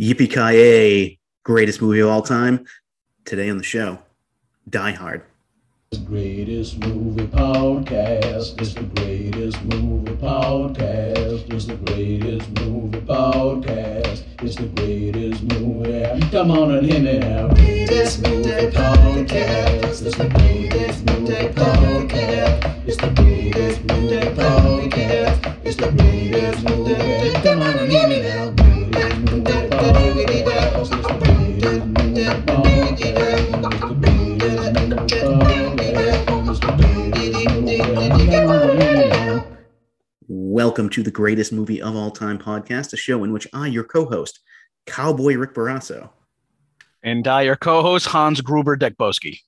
Yippee Ki greatest movie of all time. Today on the show, Die Hard. The greatest movie podcast is the greatest movie podcast. It's the greatest movie podcast. It's the greatest movie. Come on and hit me now. Greatest movie podcast. It's the greatest movie podcast. It's the greatest movie podcast. It's the greatest movie. Come on and hit me now. Welcome to the greatest movie of all time podcast, a show in which I, your co host, Cowboy Rick Barrasso, And I, your co-host Hans Gruber Dekboski.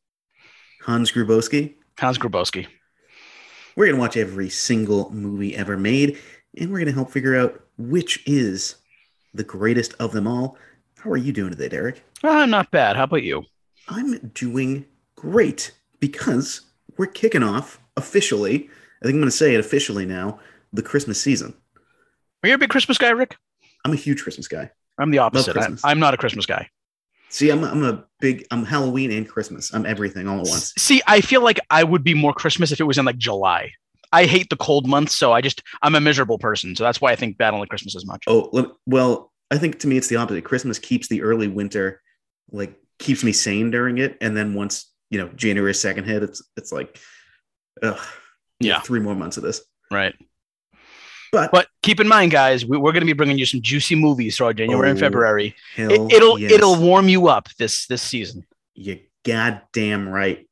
Hans Grubowski, Hans Grubowski. we're going to watch every single movie ever made, and we're going to help figure out which is the greatest of them all. How are you doing today, Derek? Uh, not bad. How about you? I'm doing great because we're kicking off officially. I think I'm going to say it officially now the Christmas season. Are you a big Christmas guy, Rick? I'm a huge Christmas guy. I'm the opposite. I, Christmas. I'm not a Christmas guy. See, I'm, I'm a big, I'm Halloween and Christmas. I'm everything all at once. See, I feel like I would be more Christmas if it was in like July. I hate the cold months, so I just I'm a miserable person. So that's why I think bad on Christmas as much. Oh, well, I think to me it's the opposite. Christmas keeps the early winter, like keeps me sane during it, and then once you know January second hit, it's it's like, ugh, Yeah. three more months of this. Right. But, But keep in mind, guys, we, we're going to be bringing you some juicy movies throughout January and Oh, February. It, it'll yes. it'll warm you up this this season. You goddamn right.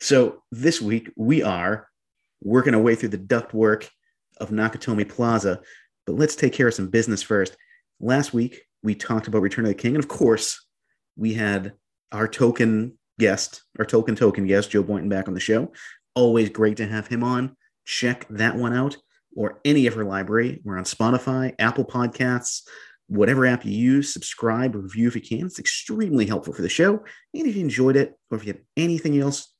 So this week we are working our way through the ductwork of Nakatomi Plaza, but let's take care of some business first. Last week we talked about Return of the King, and of course we had our token guest, our token token guest, Joe Boynton, back on the show. Always great to have him on. Check that one out or any of her library. We're on Spotify, Apple Podcasts, whatever app you use. Subscribe, review if you can. It's extremely helpful for the show. And if you enjoyed it, or if you have anything else,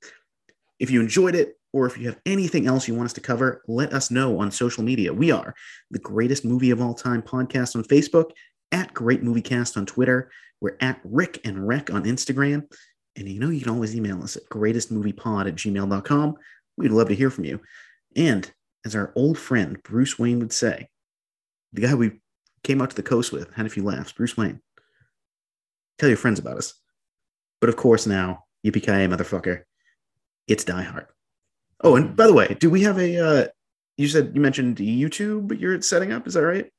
if you enjoyed it, or if you have anything else you want us to cover, let us know on social media. We are the greatest movie of all time podcast on Facebook, at Great Movie Cast on Twitter. We're at Rick and Rek on Instagram. And you know, you can always email us at greatestmoviepod at gmail.com. We'd love to hear from you. And as our old friend Bruce Wayne would say, the guy we came out to the coast with, had a few laughs, Bruce Wayne. Tell your friends about us. But of course, now, yippee ki motherfucker, it's Die Hard. Oh, and by the way, do we have a? Uh, you said you mentioned YouTube. You're setting up. Is that right?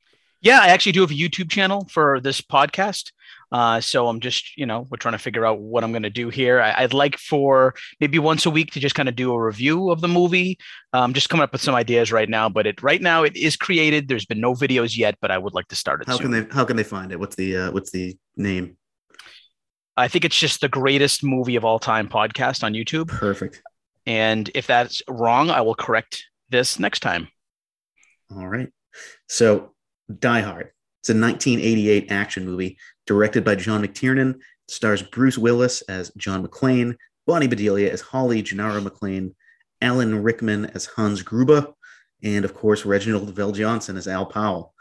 Yeah, I actually do have a YouTube channel for this podcast. Uh, so I'm just, you know, we're trying to figure out what I'm going to do here. I, I'd like for maybe once a week to just kind of do a review of the movie. Um, just coming up with some ideas right now, but it right now it is created. There's been no videos yet, but I would like to start it. How soon. can they? How can they find it? What's the? Uh, what's the name? I think it's just the greatest movie of all time podcast on YouTube. Perfect. And if that's wrong, I will correct this next time. All right. So, Die Hard. It's a 1988 action movie directed by John McTiernan. It stars Bruce Willis as John McClane, Bonnie Bedelia as Holly Gennaro McClane, Alan Rickman as Hans Gruber, and of course Reginald VelJohnson as Al Powell.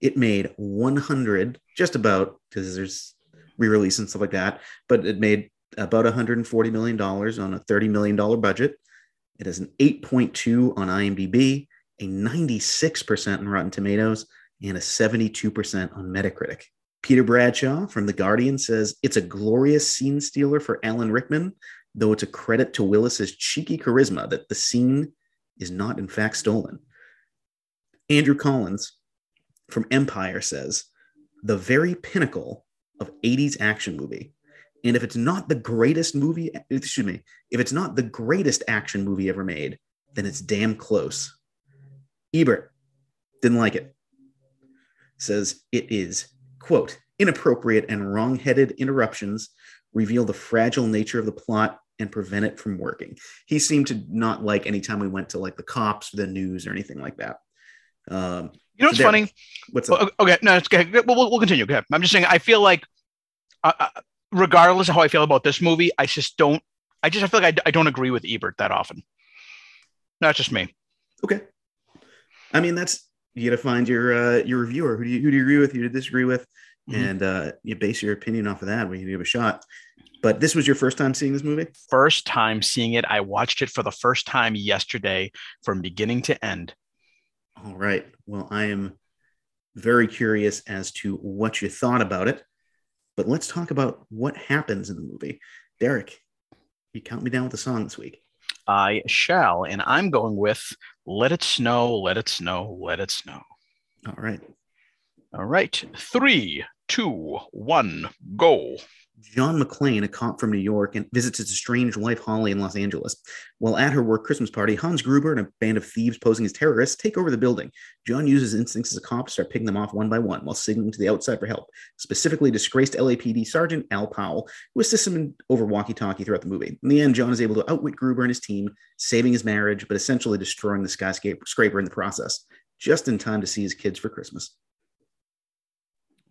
It made 100, just about, because there's re-release and stuff like that, but it made about 140 million dollars on a 30 million dollar budget. It has an 8.2 on IMDb, a 96% on Rotten Tomatoes, and a 72% on Metacritic. Peter Bradshaw from The Guardian says it's a glorious scene stealer for Alan Rickman, though it's a credit to Willis's cheeky charisma that the scene is not in fact stolen. Andrew Collins from Empire says the very pinnacle of 80s action movie. And if it's not the greatest movie, excuse me, if it's not the greatest action movie ever made, then it's damn close. Ebert didn't like it. Says it is, quote, inappropriate and wrong headed interruptions reveal the fragile nature of the plot and prevent it from working. He seemed to not like anytime we went to like the cops, the news, or anything like that. Um, You know what's There. funny? what's up? Okay, no, it's okay. We'll, we'll, we'll continue. Okay. I'm just saying. I feel like, uh, uh, regardless of how I feel about this movie, I just don't. I just I feel like I, I don't agree with Ebert that often. Not just me. Okay. I mean, that's you got to find your uh, your reviewer. Who do you who do you agree with? Who do you disagree with? Mhm. and uh, you base your opinion off of that. We can give a shot. But this was your first time seeing this movie. First time seeing it, I watched it for the first time yesterday from beginning to end. All right. Well, I am very curious as to what you thought about it. But let's talk about what happens in the movie. Derek, you count me down with the song this week. I shall, and I'm going with Let It Snow, Let It Snow, Let It Snow. All right. All right. Three, two, one, go. John McClane, a cop from New York, and visits his estranged wife Holly in Los Angeles. While at her work Christmas party, Hans Gruber and a band of thieves posing as terrorists take over the building. John uses instincts as a cop to start picking them off one by one while signaling to the outside for help, specifically disgraced LAPD Sergeant Al Powell, who assists him in, over walkie talkie throughout the movie. In the end, John is able to outwit Gruber and his team, saving his marriage, but essentially destroying the skyscraper in the process, just in time to see his kids for Christmas.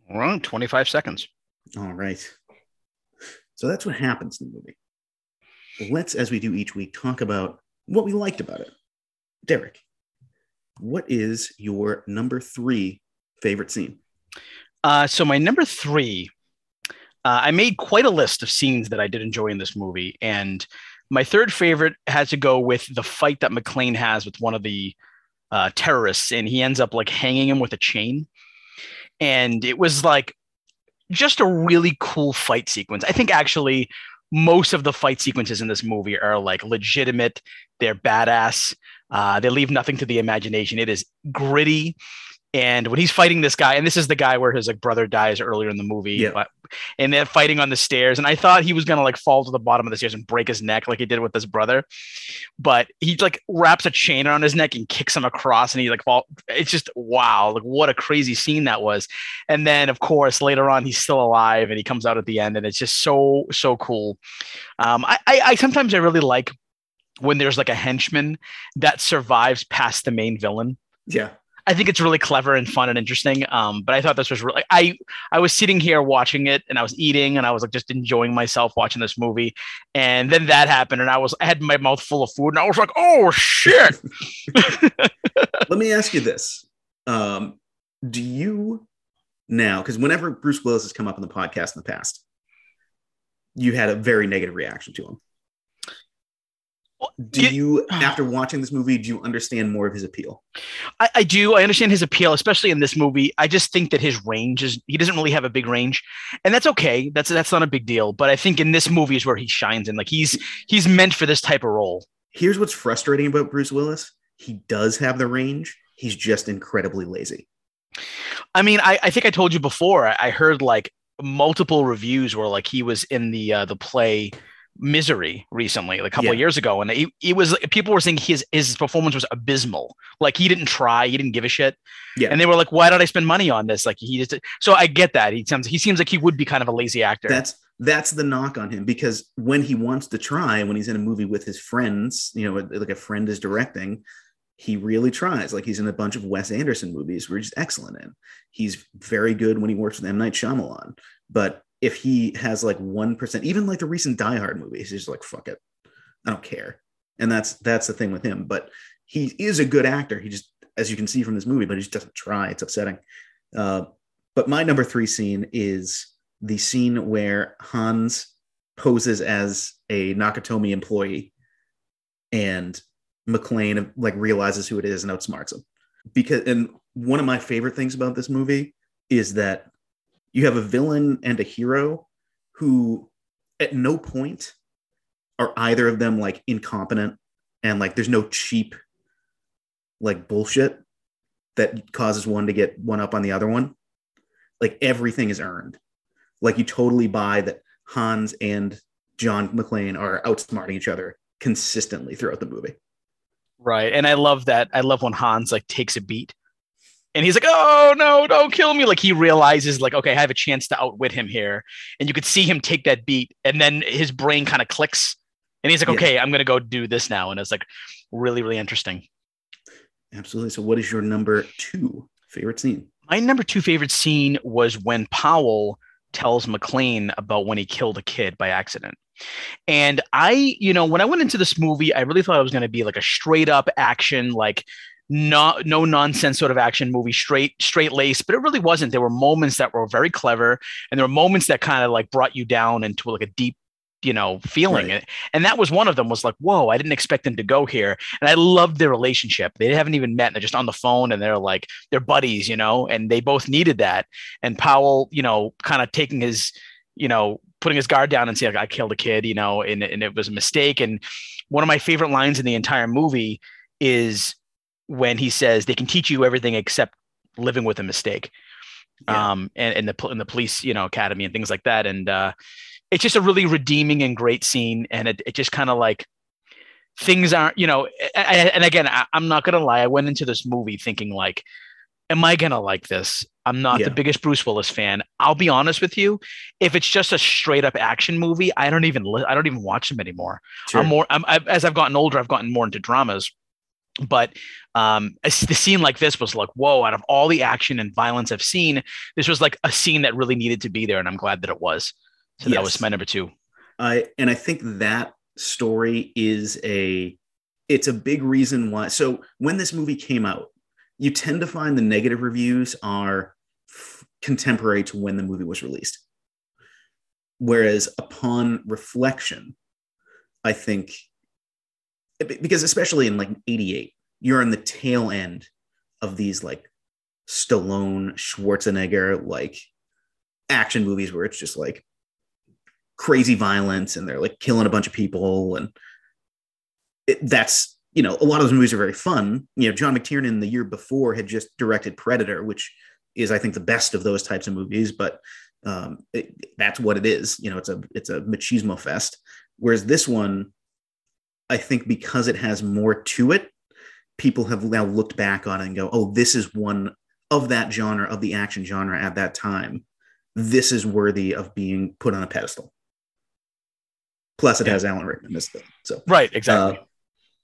All right. 25 seconds. All right. So that's what happens in the movie. Let's, as we do each week, talk about what we liked about it. Derek, what is your number three favorite scene? Uh, so my number three, uh, I made quite a list of scenes that I did enjoy in this movie, and my third favorite has to go with the fight that McClane has with one of the uh, terrorists, and he ends up like hanging him with a chain, and it was like just a really cool fight sequence. I think actually most of the fight sequences in this movie are like legitimate. They're badass. Uh, they leave nothing to the imagination. It is gritty. And when he's fighting this guy, and this is the guy where his like brother dies earlier in the movie, Yeah. but, and they're fighting on the stairs. And I thought he was gonna like fall to the bottom of the stairs and break his neck like he did with his brother, but he like wraps a chain around his neck and kicks him across, and he like fall. It's just wow, like what a crazy scene that was. And then of course later on he's still alive and he comes out at the end, and it's just so so cool. Um, I, I, I sometimes I really like when there's like a henchman that survives past the main villain. Yeah. I think it's really clever and fun and interesting. Um, but I thought this was really I I was sitting here watching it and I was eating and I was like just enjoying myself watching this movie. And then that happened and I was I had my mouth full of food and I was like, oh shit. Let me ask you this. Um, do you now, because whenever Bruce Willis has come up in the podcast in the past, you had a very negative reaction to him. Do you, after watching this movie, do you understand more of his appeal? I, I do. I understand his appeal, especially in this movie. I just think that his range is he doesn't really have a big range, and that's okay. That's that's not a big deal. But I think in this movie is where he shines, and like he's he's meant for this type of role. Here's what's frustrating about Bruce Willis he does have the range, he's just incredibly lazy. I mean, I, I think I told you before. I, I heard like multiple reviews where like he was in the uh, the play Misery recently, like a couple of years ago, and it, it was people were saying his his performance was abysmal. Like he didn't try, he didn't give a shit. Yeah. And they were like, "Why did I spend money on this?" Like he just. So I get that he sounds he seems like he would be kind of a lazy actor. That's that's the knock on him because when he wants to try, when he's in a movie with his friends, you know, like a friend is directing, he really tries. Like he's in a bunch of Wes Anderson movies where he's excellent in. He's very good when he works with M. Night Shyamalan. But if he has like one percent, even like the recent Die Hard movies, he's just like, fuck it. I don't care. And that's that's the thing with him. But he is a good actor. He just, as you can see from this movie, but he just doesn't try. It's upsetting. Uh, but my number three scene is the scene where Hans poses as a Nakatomi employee and McClane like realizes who it is and outsmarts him. Because and one of my favorite things about this movie is that you have a villain and a hero who at no point are either of them like incompetent and like there's no cheap like bullshit that causes one to get one up on the other one. Like everything is earned. Like you totally buy that Hans and John McClane are outsmarting each other consistently throughout the movie. Right. And I love that. I love when Hans like takes a beat and he's like, oh no, don't kill me. Like he realizes, like, okay, I have a chance to outwit him here. And you could see him take that beat, and then his brain kind of clicks. And he's like, Yeah. okay, I'm gonna go do this now. And it's like really, really interesting. Absolutely. So, what is your number two favorite scene? My number two favorite scene was when Powell tells McClane about when he killed a kid by accident. And I, you know, when I went into this movie, I really thought it was going to be like a straight up action, like no no nonsense sort of action movie, straight straight lace, but it really wasn't. There were moments that were very clever, and there were moments that kind of like brought you down into like a deep you know feeling. Right. and that was one of them was like whoa i didn't expect them to go here. And i loved their relationship. They haven't even met and they're just on the phone and they're like they're buddies you know and they both needed that. And powell you know kind of taking his you know putting his guard down and saying like, i killed a kid you know and, and it was a mistake. And one of my favorite lines in the entire movie is when he says they can teach you everything except living with a mistake Yeah. um and, and the in the police you know academy and things like that and uh it's just a really redeeming and great scene and it, it just kind of like things aren't you know I, I- and again I, i'm not gonna lie i went into this movie thinking like am i gonna like this i'm not Yeah. the biggest bruce willis fan i'll be honest with you if it's just a straight up action movie i don't even li- i don't even watch them anymore Sure. i'm more I'm, I've, as i've gotten older i've gotten more into dramas but um a the scene like this was like whoa out of all the action and violence i've seen this was like a scene that really needed to be there and i'm glad that it was so that was my number two I and I think that story is a it's a big reason why. So when this movie came out, you tend to find the negative reviews are f- contemporary to when the movie was released. Whereas upon reflection, I think because especially in like 88, you're on the tail end of these like Stallone, Schwarzenegger like action movies where it's just like crazy violence and they're like killing a bunch of people and it, that's you know a lot of those movies are very fun. You know john mctiernan the year before had just directed predator which is i think the best of those types of movies but um, it, that's what it is. You know it's a it's a machismo fest. Whereas this one i think because it has more to it people have now looked back on it and go oh this is one of that genre of the action genre at that time this is worthy of being put on a pedestal plus it Yeah. has alan rickman as the so right exactly uh,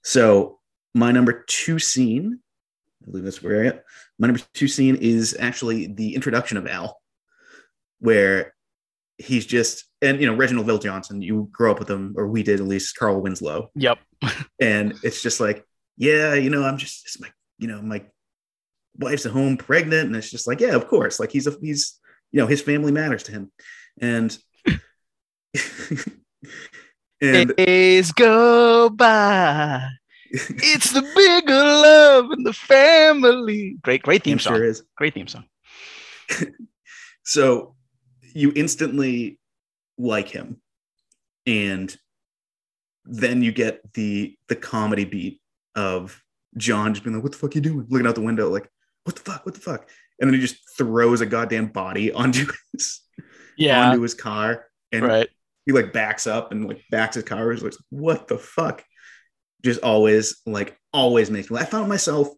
so my number two scene, I believe that's where I am. My number two scene is actually the introduction of Al, where he's just and you know Reginald VelJohnson. You grow up with him, or we did at least. Carl Winslow, yep and it's just like, yeah, you know, I'm just it's my you know my wife's at home pregnant, and it's just like, yeah, of course, like he's a he's you know his family matters to him, and. and days go by. It's the bigger love in the family. Great great theme song sure is. great theme song. So you instantly like him, and then you get the the comedy beat of John just being like, "What the fuck you doing?" Looking out the window, like, "What the fuck? What the fuck?" And then he just throws a goddamn body onto his yeah onto his car, and right he like backs up and like backs his car. He's like, "What the fuck?" Just always like always makes me. I found myself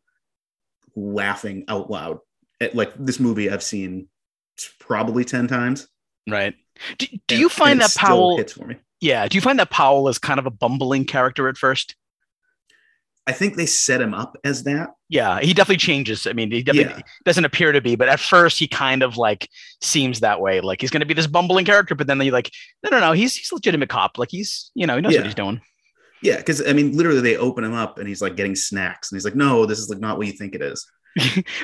laughing out loud at like this movie I've seen probably ten times. right do, do and- you find that powell hits for me? yeah do you find that powell is kind of a bumbling character at first I think they set him up as that. yeah he definitely changes i mean he definitely Yeah. doesn't appear to be but at first he kind of like seems that way like he's going to be this bumbling character but then they like no no no he's he's a legitimate cop like he's you know he knows Yeah. what he's doing Yeah, because I mean, literally, they open him up and he's like getting snacks, and he's like, "No, this is like not what you think it is."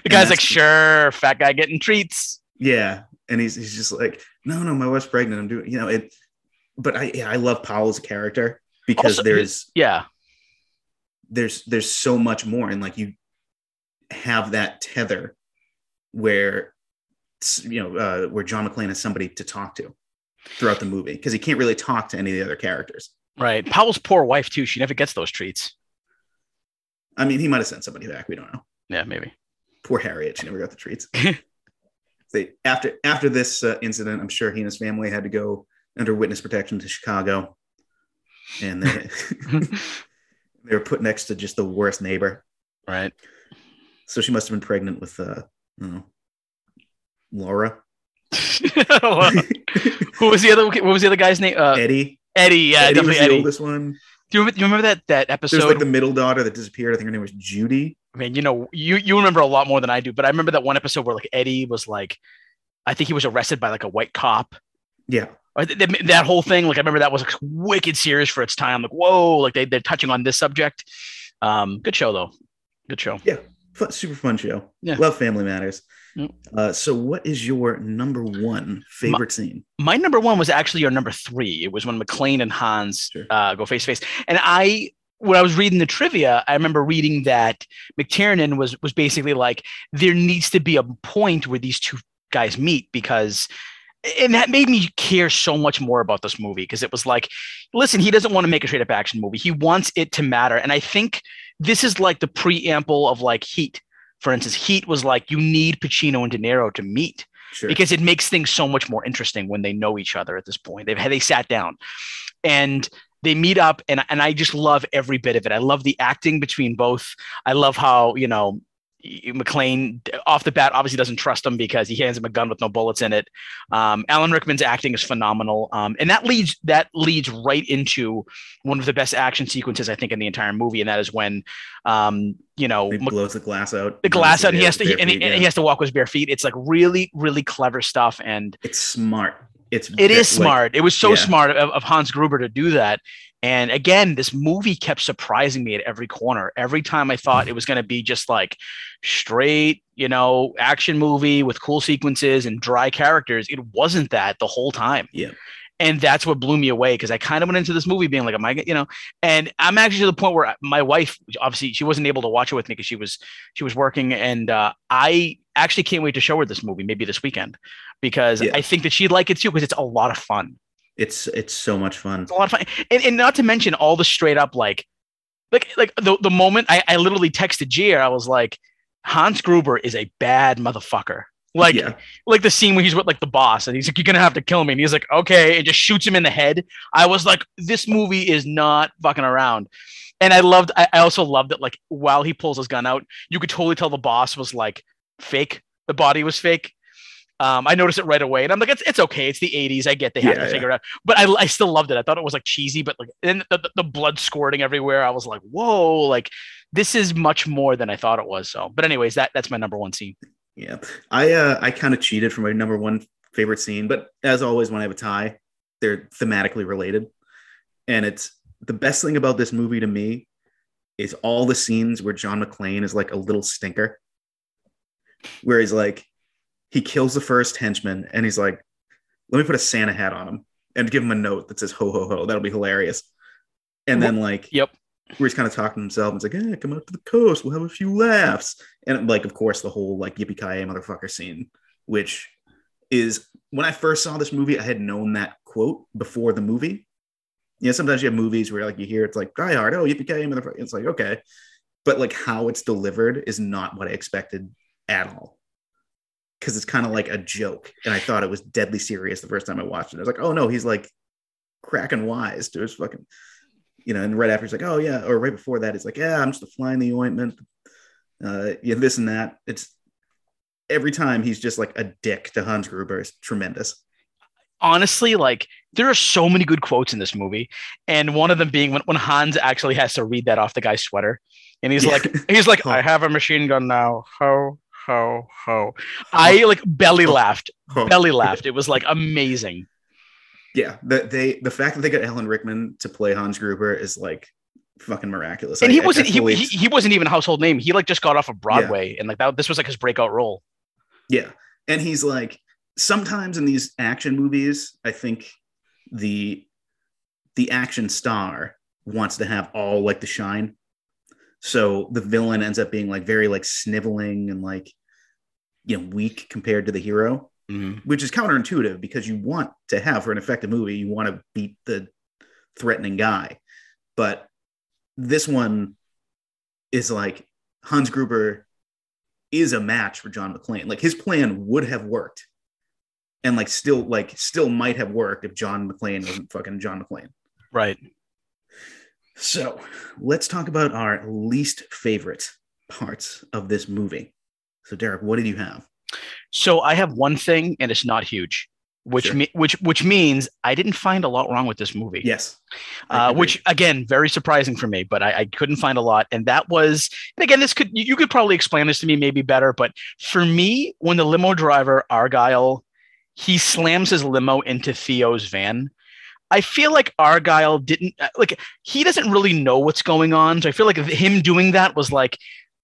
the guy's like sure fat guy getting treats Yeah, and he's he's just like, "No, no, my wife's pregnant. I'm doing, you know it." But I yeah, I love Powell's character because Also, there's yeah there's there's so much more, and like you have that tether where you know uh, where John McClane has somebody to talk to throughout the movie because he can't really talk to any of the other characters. Right. Powell's poor wife too. She never gets those treats. I mean, he might have sent somebody back. We don't know. Yeah, maybe. Poor Harriet. She never got the treats. they after after this uh, incident, I'm sure he and his family had to go under witness protection to Chicago, and they they were put next to just the worst neighbor. Right. So she must have been pregnant with uh, I know, Laura, Who was the other? What was the other guy's name? Uh, Eddie. Eddie. Yeah, Eddie definitely the Eddie. oldest one. Do you remember, do you remember that that There's episode? like the middle daughter that disappeared. I think her name was Judy. I mean, you know, you you remember a lot more than I do, but I remember that one episode where like Eddie was like, I think he was arrested by like a white cop. Yeah, Or th- th- that whole thing, like I remember that was like wicked serious for its time. Like, whoa, like they they're touching on this subject. Um, good show though. Good show. Yeah fun, super fun show. Yeah. Love Family Matters. Mm. Uh, so, what is your number one favorite scene? My number one was actually your number three. It was when mcclane and Hans Sure. uh, go face to face. And I, when I was reading the trivia, I remember reading that McTiernan was was basically like, there needs to be a point where these two guys meet because. And that made me care so much more about this movie because it was like, listen, he doesn't want to make a straight up action movie. He wants it to matter. And I think this is like the preamble of like Heat. For instance, Heat was like, you need Pacino and De Niro to meet Sure. because it makes things so much more interesting when they know each other at this point. They've had they sat down and they meet up and and I just love every bit of it. I love the acting between both. I love how, you know, McClane off the bat obviously doesn't trust him because he hands him a gun with no bullets in it. Um, Alan Rickman's acting is phenomenal, um, and that leads that leads right into one of the best action sequences I think in the entire movie, and that is when, um, you know, he blows the glass out. the glass out, and he has to, Bare and he, feet, and yeah. he has to walk with his bare feet. It's like really, really clever stuff, and It's smart. It's it is like, smart. It was so yeah. smart of, of Hans Gruber to do that. And again, this movie kept surprising me at every corner. Every time I thought it was going to be just like straight, you know, action movie with cool sequences and dry characters, it wasn't that the whole time. Yeah. And that's what blew me away because I kind of went into this movie being like, am I, gonna, you know, and I'm actually to the point where my wife, obviously, she wasn't able to watch it with me because she was she was working, and uh, I actually can't wait to show her this movie maybe this weekend because Yeah. I think that she'd like it too because it's a lot of fun. It's it's so much fun. It's a lot of fun, and, and not to mention all the straight up like, like like the the moment I, I literally texted Gier, I was like, Hans Gruber is a bad motherfucker. Like yeah, like the scene where he's with like the boss, and he's like, "You're gonna have to kill me," and he's like, "Okay," and just shoots him in the head. I was like, "This movie is not fucking around." And I loved. I, I also loved that. Like while he pulls his gun out, you could totally tell the boss was like fake. The body was fake. Um, I noticed it right away, and I'm like, it's, it's okay. It's the 80s. I get they have Yeah, to figure it out, but I, I still loved it. I thought it was like cheesy, but like the, the blood squirting everywhere. I was like, whoa, like this is much more than I thought it was. So, but anyways, that that's my number one scene. yeah. I uh I kind of cheated for my number one favorite scene, but as always, when I have a tie, they're thematically related, and it's the best thing about this movie to me is all the scenes where John McClane is like a little stinker, where he's like, he kills the first henchman, and he's like, let me put a Santa hat on him and give him a note that says ho ho ho. That'll be hilarious. And then like Yep. where he's kind of talking to himself and it's like, eh, come up to the coast, we'll have a few laughs. And like, of course, the whole like yippee ki motherfucker scene, which is when I first saw this movie, I had known that quote before the movie. You know, sometimes you have movies where like you hear it's like Die Hard, oh yippee ki motherfucker. It's like okay, but like how it's delivered is not what I expected at all. Because it's kind of like a joke, and I thought it was deadly serious the first time I watched it. I was like, oh no, he's like cracking wise to his fucking you know, and right after he's like, oh yeah, or right before that, he's like, yeah, I'm just a fly in the ointment, uh, yeah, this and that. It's every time he's just like a dick to Hans Gruber is tremendous. honestly, like there are so many good quotes in this movie, and one of them being when, when Hans actually has to read that off the guy's sweater, and he's Yeah. like, he's like. I have a machine gun now. Ho ho ho! I um, like belly Oh. laughed, Oh, belly laughed. It was like amazing. yeah, the, they the fact that they got Alan Rickman to play Hans Gruber is like fucking miraculous. And I- he wasn't he, he he wasn't even a household name. He like just got off of Broadway, and like that this was like his breakout role. Yeah. And he's like sometimes in these action movies, I think the the action star wants to have all like the shine. So the villain ends up being like very like sniveling and like you know weak compared to the hero, mm-hmm. which is counterintuitive because you want to have for an effective movie, you want to beat the threatening guy. But this one is like Hans Gruber is a match for John McClane. Like his plan would have worked. And like still like still might have worked if John McClane wasn't fucking John McClane. Right. So let's talk about our least favorite parts of this movie. So Derek, what did you have? So I have one thing, and it's not huge, which Sure. me, which which means I didn't find a lot wrong with this movie. Yes. Uh, which again very surprising for me but I, I couldn't find a lot and that was and again this could you you could probably explain this to me maybe better but for me when the limo driver argyle he slams his limo into theo's van i feel like argyle didn't uh, like he doesn't really know what's going on so i feel like him doing that was like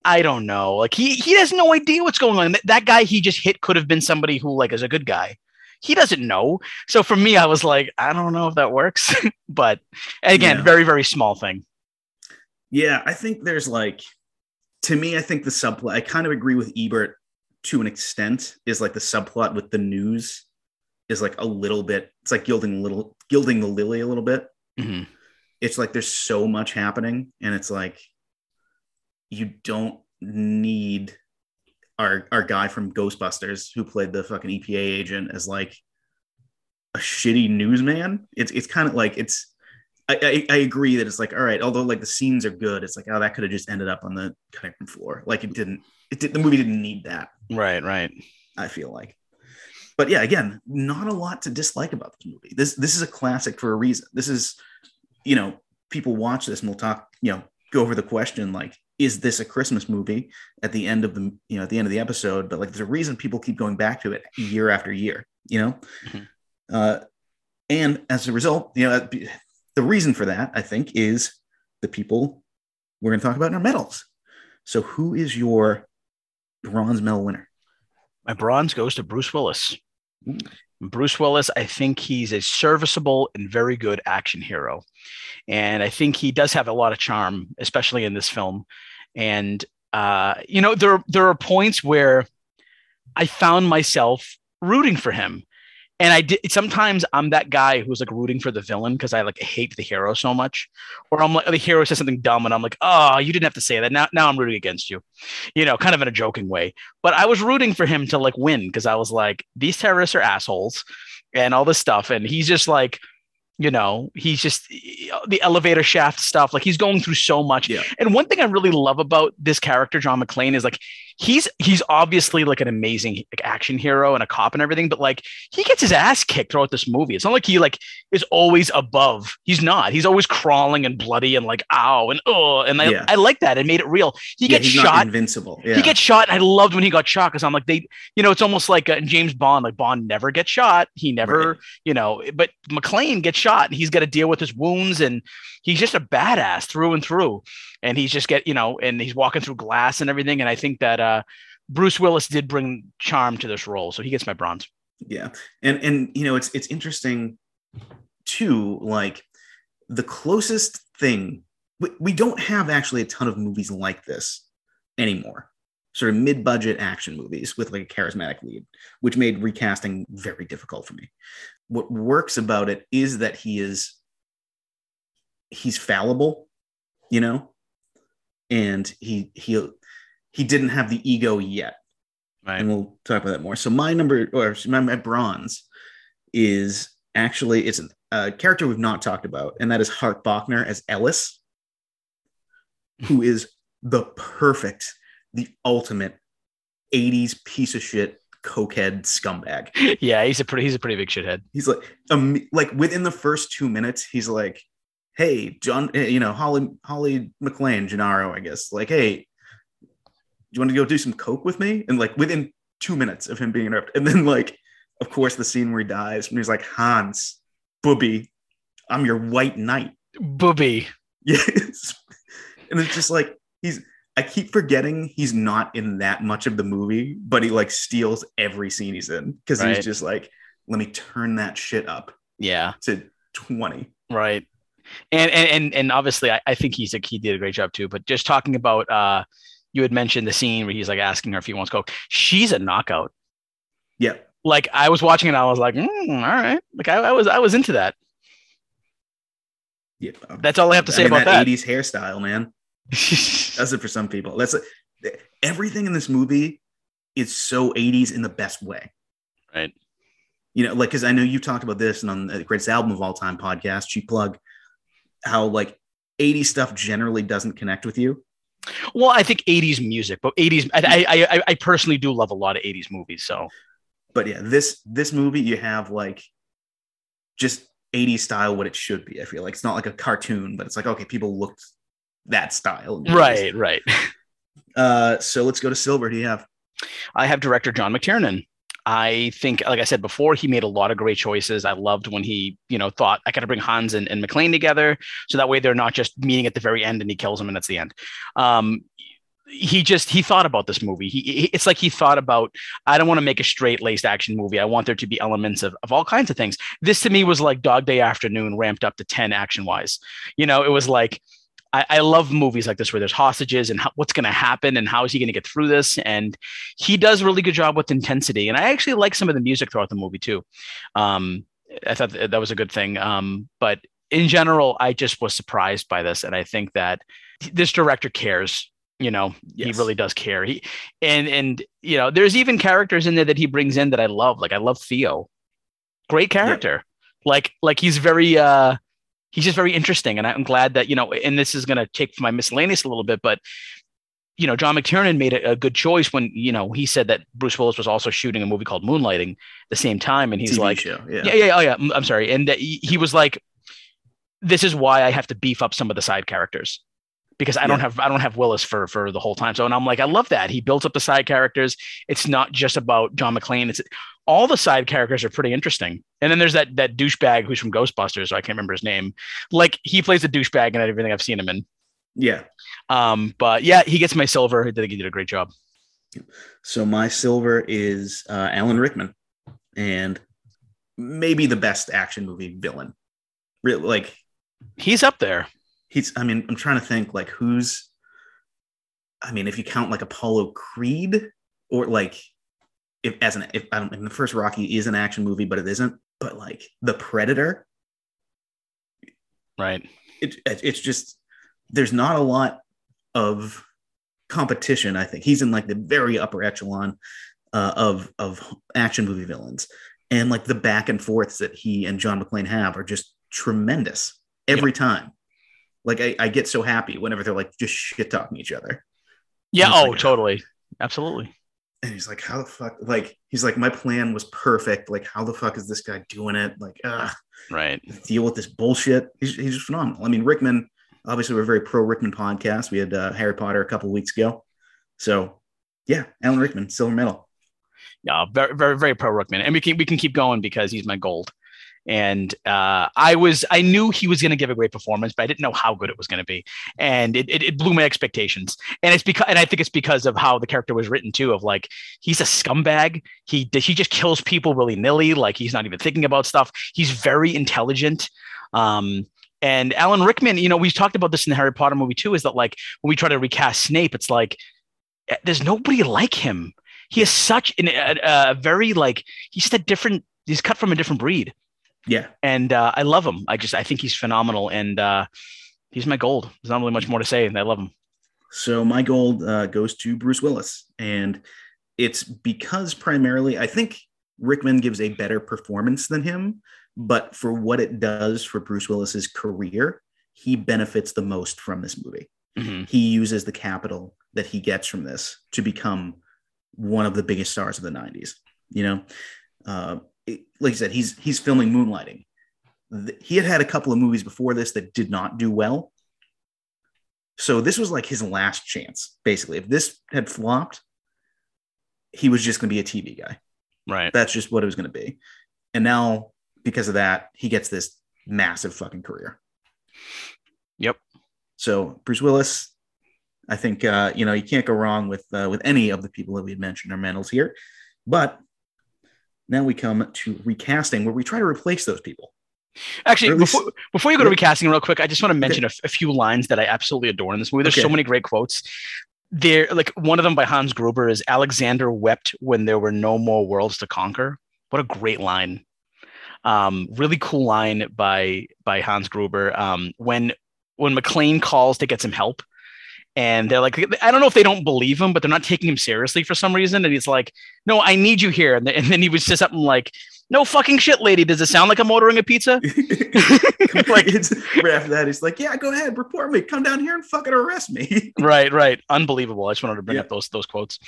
I don't know. Like he he has no idea what's going on. That, that guy he just hit could have been somebody who like is a good guy. He doesn't know. So for me, I was like, I don't know if that works. but again, Yeah. very very small thing. Yeah, I think there's like, to me, I think the subplot. I kind of agree with Ebert to an extent. Is like the subplot with the news is like a little bit. It's like gilding a little, gilding the lily a little bit. Mhm. It's like there's so much happening, and it's like you don't need our our guy from Ghostbusters who played the fucking EPA agent as like a shitty newsman. It's it's kind of like it's I, I, I agree that it's like all right although like the scenes are good it's like oh that could have just ended up on the cutting room floor like it didn't it did the movie didn't need that Right, right. i feel like but yeah again not a lot to dislike about this movie. This this is a classic for a reason. This is you know people watch this and we'll talk you know go over the question like is this a christmas movie at the end of the you know at the end of the episode? But like there's a reason people keep going back to it year after year you know? Mhm. uh and as a result you know the reason for that i think is the people we're going to talk about in our medals. So who is your bronze medal winner? My bronze goes to Bruce Willis. Bruce Willis, I think he's a serviceable and very good action hero. And I think he does have a lot of charm, especially in this film. And uh, you know, there there are points where I found myself rooting for him. And I did sometimes I'm that guy who's like rooting for the villain because I like hate the hero so much. Or I'm like the hero says something dumb and I'm like, oh, you didn't have to say that. Now now I'm rooting against you. You know, kind of in a joking way but I was rooting for him to like win because I was like, these terrorists are assholes and all this stuff. And he's just like, you know, he's just uh, the elevator shaft stuff. Like he's going through so much. Yeah. And one thing I really love about this character, John McClane, is like he's he's obviously like an amazing like, action hero and a cop and everything, but like he gets his ass kicked throughout this movie. It's not like he like is always above. He's not. He's always crawling and bloody and like ow and oh. And I, Yeah. I like that. It made it real. He Yeah, gets he's not shot invincible yeah he gets shot, and I loved when he got shot because I'm like, they, you know, it's almost like uh, James Bond, like Bond never gets shot. He never, Right. you know, but McClane gets shot, and he's got to deal with his wounds, and he's just a badass through and through. And he's just get, you know, and he's walking through glass and everything. And I think that uh, Bruce Willis did bring charm to this role, so he gets my bronze. yeah. And and you know it's it's interesting too like the closest thing we, we don't have actually a ton of movies like this anymore. Sort of mid-budget action movies with like a charismatic lead which made recasting very difficult for me. What works about it is that he is he's fallible you know and he he he didn't have the ego yet and we'll talk about that more. So my number or my, my bronze is actually it's a character we've not talked about, and that is Hart Bochner as Ellis, who is the perfect, the ultimate '80s piece of shit cokehead scumbag. yeah, he's a pretty, he's a pretty big shithead. He's like, um, like within the first two minutes, he's like, "Hey, John, eh, you know Holly Holly McClane, Gennaro, I guess, like, hey." Do you want to go do some coke with me? And like within two minutes of him being interrupted, and then like, of course, the scene where he dies, and he's like, Hans, Booby, I'm your white knight. Booby. Yes. And it's just like he's I keep forgetting he's not in that much of the movie, but he like steals every scene he's in because Right. he's just like, let me turn that shit up Yeah. to 20. Right. And and and, and obviously I, I think he's a he did a great job too. But just talking about uh you had mentioned the scene where he's like asking her if he wants coke. She's a knockout. Yeah. Like I was watching it, I was like, mm, all right. Like I, I was I was into that. Yeah. That's all I have to say mean, about that that. 80s hairstyle, man. That's it for some people. That's like, everything in this movie is so 80s in the best way. Right. You know, like because I know you talked about this and on the greatest album of all time podcast, cheap plug, how like 80s stuff generally doesn't connect with you. well, I think 80s music, but 80s I, I I I personally do love a lot of 80s movies. So But yeah, this this movie you have like just 80s style what it should be. I feel like it's not like a cartoon, but it's like okay, people looked that style. in the 80s. right, right. Uh, so let's go to silver. Do you have? I have director John McTiernan. I think, like I said before, he made a lot of great choices. I loved when he, you know, thought I got to bring Hans and, and McClane together, so that way they're not just meeting at the very end and he kills him and that's the end. Um, he just he thought about this movie. He, he it's like he thought about I don't want to make a straight laced action movie. I want there to be elements of, of all kinds of things. This to me was like Dog Day Afternoon ramped up to 10 action wise. You know, it was like I, I love movies like this where there's hostages and how, what's going to happen and how is he going to get through this. And he does a really good job with intensity. And I actually like some of the music throughout the movie too. Um, I thought that was a good thing. Um, but in general, I just was surprised by this, and I think that this director cares you know yes. he really does care he and and you know there's even characters in there that he brings in that i love like i love theo great character yeah. like like he's very uh he's just very interesting and i'm glad that you know and this is going to take my miscellaneous a little bit but you know john mctiernan made a, a, good choice when you know he said that bruce willis was also shooting a movie called moonlighting the same time and he's TV like show, yeah. yeah yeah oh yeah i'm sorry and he, he was like this is why i have to beef up some of the side characters because I yeah. don't have I don't have Willis for for the whole time. So and I'm like I love that he built up the side characters. It's not just about John McClane. It's all the side characters are pretty interesting. And then there's that that douchebag who's from Ghostbusters. So I can't remember his name. Like he plays a douchebag in everything I've seen him in. Yeah. Um. But yeah, he gets my silver. I think he did a great job. So my silver is uh, Alan Rickman, and maybe the best action movie villain. Really, like he's up there he's i mean i'm trying to think like who's i mean if you count like apollo creed or like if as an if i don't in the first rocky is an action movie but it isn't but like the predator. Right. It, it's just there's not a lot of competition i think. He's in like the very upper echelon uh, of of action movie villains. And like the back and forths that he and john mcclane have are just tremendous every time like I, I get so happy whenever they're like just shit talking each other. Yeah. Oh, like, totally. Absolutely. And he's like, how the fuck? Like, he's like, my plan was perfect. Like, how the fuck is this guy doing it? Like, ah, right. Deal with this bullshit. He's, he's just phenomenal. I mean, Rickman, obviously, we're a very pro Rickman podcast. We had uh, Harry Potter a couple weeks ago. So, yeah, Alan Rickman, silver medal. Yeah, very, very, very pro Rickman. And we can, we can keep going because he's my gold and uh, I was I knew he was going to give a great performance, but I didn't know how good it was going to be, and it, it, it, blew my expectations. And it's because and I think it's because of how the character was written too. Of like he's a scumbag. He he just kills people willy nilly. Like he's not even thinking about stuff. He's very intelligent. Um, and Alan Rickman, you know, we talked about this in the Harry Potter movie too. Is that like when we try to recast Snape, it's like eh, there's nobody like him. He is such an, a, a very like he's just a different. He's cut from a different breed. Yeah. And uh, I love him. I just I think he's phenomenal, and uh, he's my gold. There's not really much more to say. And I love him. So my gold uh, goes to Bruce Willis, and it's because primarily I think Rickman gives a better performance than him, but for what it does for Bruce Willis's career, he benefits the most from this movie. Mm-hmm. He uses the capital that he gets from this to become one of the biggest stars of the 90s. You know, uh, like I said, he's he's filming Moonlighting. He had had a couple of movies before this that did not do well. So this was like his last chance, basically. If this had flopped, he was just going to be a TV guy. Right. That's just what it was going to be. And now, because of that, he gets this massive fucking career. Yep. So Bruce Willis, I think uh, you know you can't go wrong with uh, with any of the people that we had mentioned our medals here. But now we come to recasting, where we try to replace those people. Actually, least, before, before you go to recasting, real quick, I just want to mention okay. a, a, few lines that I absolutely adore in this movie. There's okay. so many great quotes. There, like one of them by Hans Gruber is Alexander wept when there were no more worlds to conquer. What a great line! Um, really cool line by by Hans Gruber. Um, when when McClane calls to get some help, and they're like, I don't know if they don't believe him, but they're not taking him seriously for some reason. And he's like, No, I need you here. And, then he was just something like, No fucking shit, lady. Does it sound like I'm ordering a pizza? like it's right after that, he's like, Yeah, go ahead, report me. Come down here and fucking arrest me. right, right. Unbelievable. I just wanted to bring yeah. up those those quotes.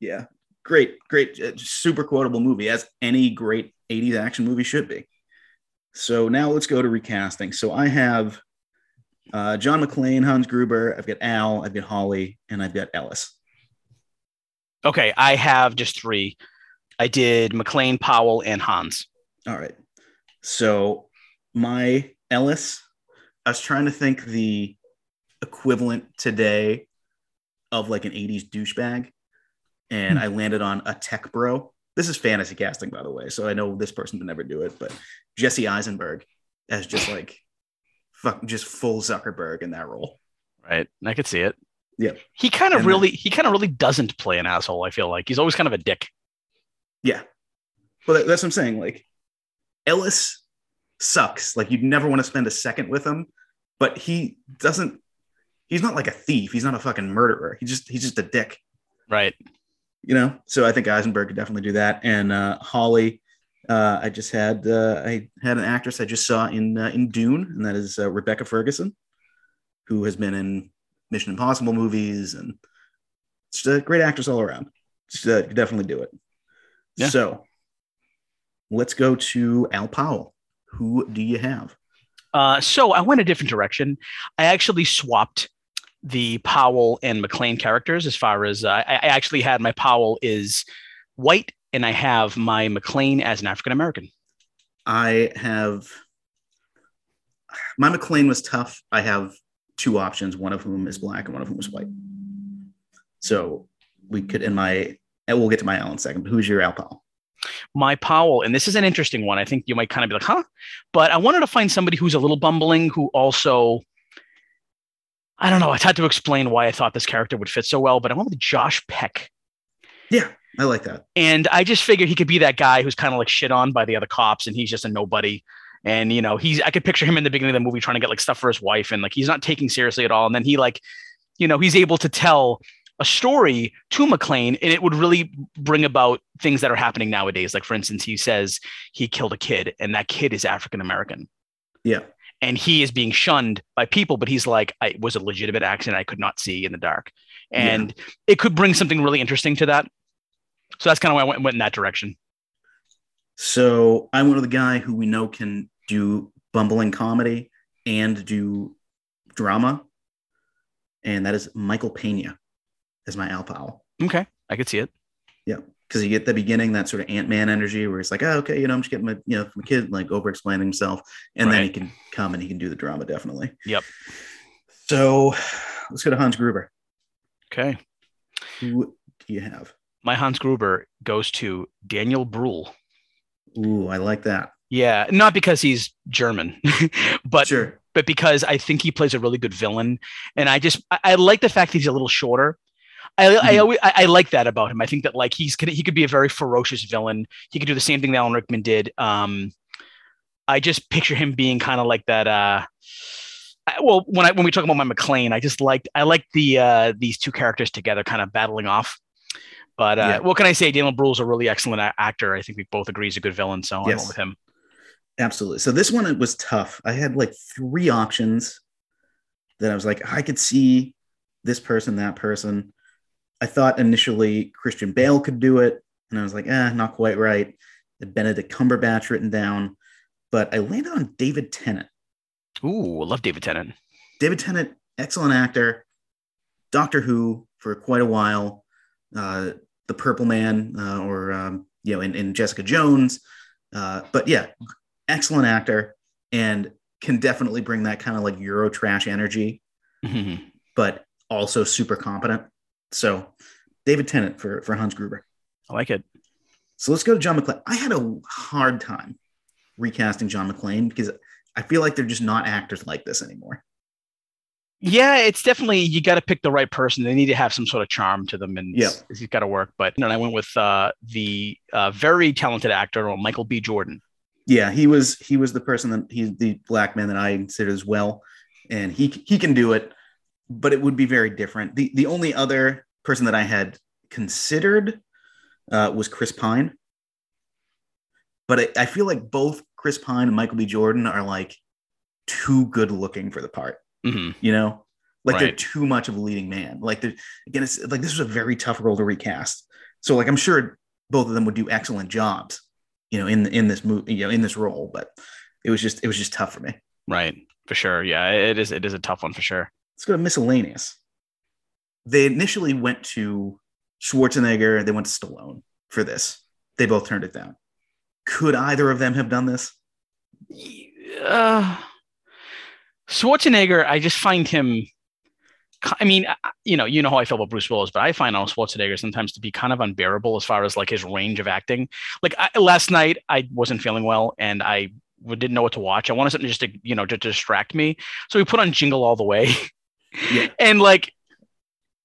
Yeah, great, great, uh, super quotable movie, as any great 80s action movie should be. So now let's go to recasting. So I have uh, John McClane, Hans Gruber. I've got Al. I've got Holly, and I've got Ellis. Okay, I have just three. I did McClane, Powell, and Hans. All right. So my Ellis, I was trying to think the equivalent today of like an 80s douchebag. And Hmm. I landed on a tech bro. This is fantasy casting, by the way. So I know this person would never do it, but Jesse Eisenberg as just like fuck just full Zuckerberg in that role. Right. I could see it. Yeah. He kind of And then- really, he kind of really doesn't play an asshole. I feel like he's always kind of a dick. Yeah. Well, that- that's what I'm saying. Like Ellis sucks. Like you'd never want to spend a second with him, but he doesn't. He's not like a thief. He's not a fucking murderer. He just he's just a dick. Right. You know. So I think Eisenberg could definitely do that. And uh, Holly, uh, I just had uh, I had an actress I just saw in uh, in Dune, and that is uh, Rebecca Ferguson, who has been in Mission Impossible movies, and just a great actress all around. Just uh, could definitely do it. Yeah. So let's go to Al Powell. Who do you have? Uh, so I went a different direction. I actually swapped the Powell and McClane characters as far as uh, I, I actually had my Powell is white and I have my McClane as an African American. I have my McClane was tough. I have two options, one of whom is black and one of whom is white. So we could in my and we'll get to my Al in a second, but who's your Al Powell? My Powell, and this is an interesting one. I think you might kind of be like, huh? But I wanted to find somebody who's a little bumbling, who also, I don't know. I had to explain why I thought this character would fit so well, but I went with Josh Peck. Yeah, I like that. And I just figured he could be that guy who's kind of like shit on by the other cops and he's just a nobody. And you know, he's I could picture him in the beginning of the movie trying to get like stuff for his wife and like he's not taking seriously at all. And then he like, you know, he's able to tell a story to McClane and it would really bring about things that are happening nowadays. Like for instance, he says he killed a kid and that kid is African American. Yeah. And he is being shunned by people, but he's like, I it was a legitimate accident I could not see in the dark. And it could bring something really interesting to that. So that's kind of why I went, went in that direction. So I went with a guy who we know can do bumbling comedy and do drama, and that is Michael Pena as my Al Powell. Okay, I could see it. Yeah, because you get the beginning, that sort of Ant Man energy where he's like, oh, okay, you know, I'm just getting my, you know, my kid like over explaining himself. And then he can come and he can do the drama, definitely. Yep. So let's go to Hans Gruber. Okay, Who do you have? My Hans Gruber goes to Daniel Bruhl. Ooh, I like that. Yeah, not because he's German, but sure. but because I think he plays a really good villain, and I just I, I like the fact that he's a little shorter. I, I Mhm. always I, I like that about him. I think that like he's he could be a very ferocious villain. He could do the same thing that Alan Rickman did. Um, I just picture him being kind of like that. Uh, I- well, when I when we talk about my McClane, I just liked I liked the uh, these two characters together, kind of battling off. But uh, Yeah. what can I say? Daniel Bruhl's a really excellent a- actor. I think we both agree he's a good villain, so I Yes. went with him. Absolutely. So this one it was tough. I had like three options that I was like, I could see this person, that person. I thought initially Christian Bale could do it, and I was like, eh, not quite right. Benedict Cumberbatch written down, but I landed on David Tennant. Ooh, I love David Tennant. David Tennant, excellent actor, Doctor Who for quite a while, uh, the Purple Man, uh, or um, you know, in, in Jessica Jones. Uh, but yeah, excellent actor and can definitely bring that kind of like Euro trash energy, Mhm. but also super competent. So David Tennant for for Hans Gruber. I like it. So let's go to John McClane. I had a hard time recasting John McClane because I feel like they're just not actors like this anymore. Yeah, it's definitely you got to pick the right person. They need to have some sort of charm to them, and Yeah. it's, it's got to work. But you know, I went with uh, the uh, very talented actor Michael B. Jordan. yeah he was he was the person that he's the black man that i consider as well and he he can do it but it would be very different the the only other person that i had considered uh, was chris pine but I, I feel like both chris pine and michael b jordan are like too good looking for the part Mhm. you know? Like they're too much of a leading man. Like they're again it's like this was a very tough role to recast. So like i'm sure both of them would do excellent jobs you know in in this movie you know in this role but it was just it was just tough for me. Right, for sure. Yeah, it is. It is a tough one for sure. let's go to miscellaneous. They initially went to schwarzenegger. They went to stallone for this. They both turned it down. Could either of them have done this? Uh, Schwarzenegger, I just find him I mean, you know, you know how I feel about Bruce Willis, but I find Arnold Schwarzenegger sometimes to be kind of unbearable as far as like his range of acting. Like I, last night, I wasn't feeling well, and I didn't know what to watch. I wanted something just to, you know, to distract me. So we put on Jingle All the Way, Yeah. and like,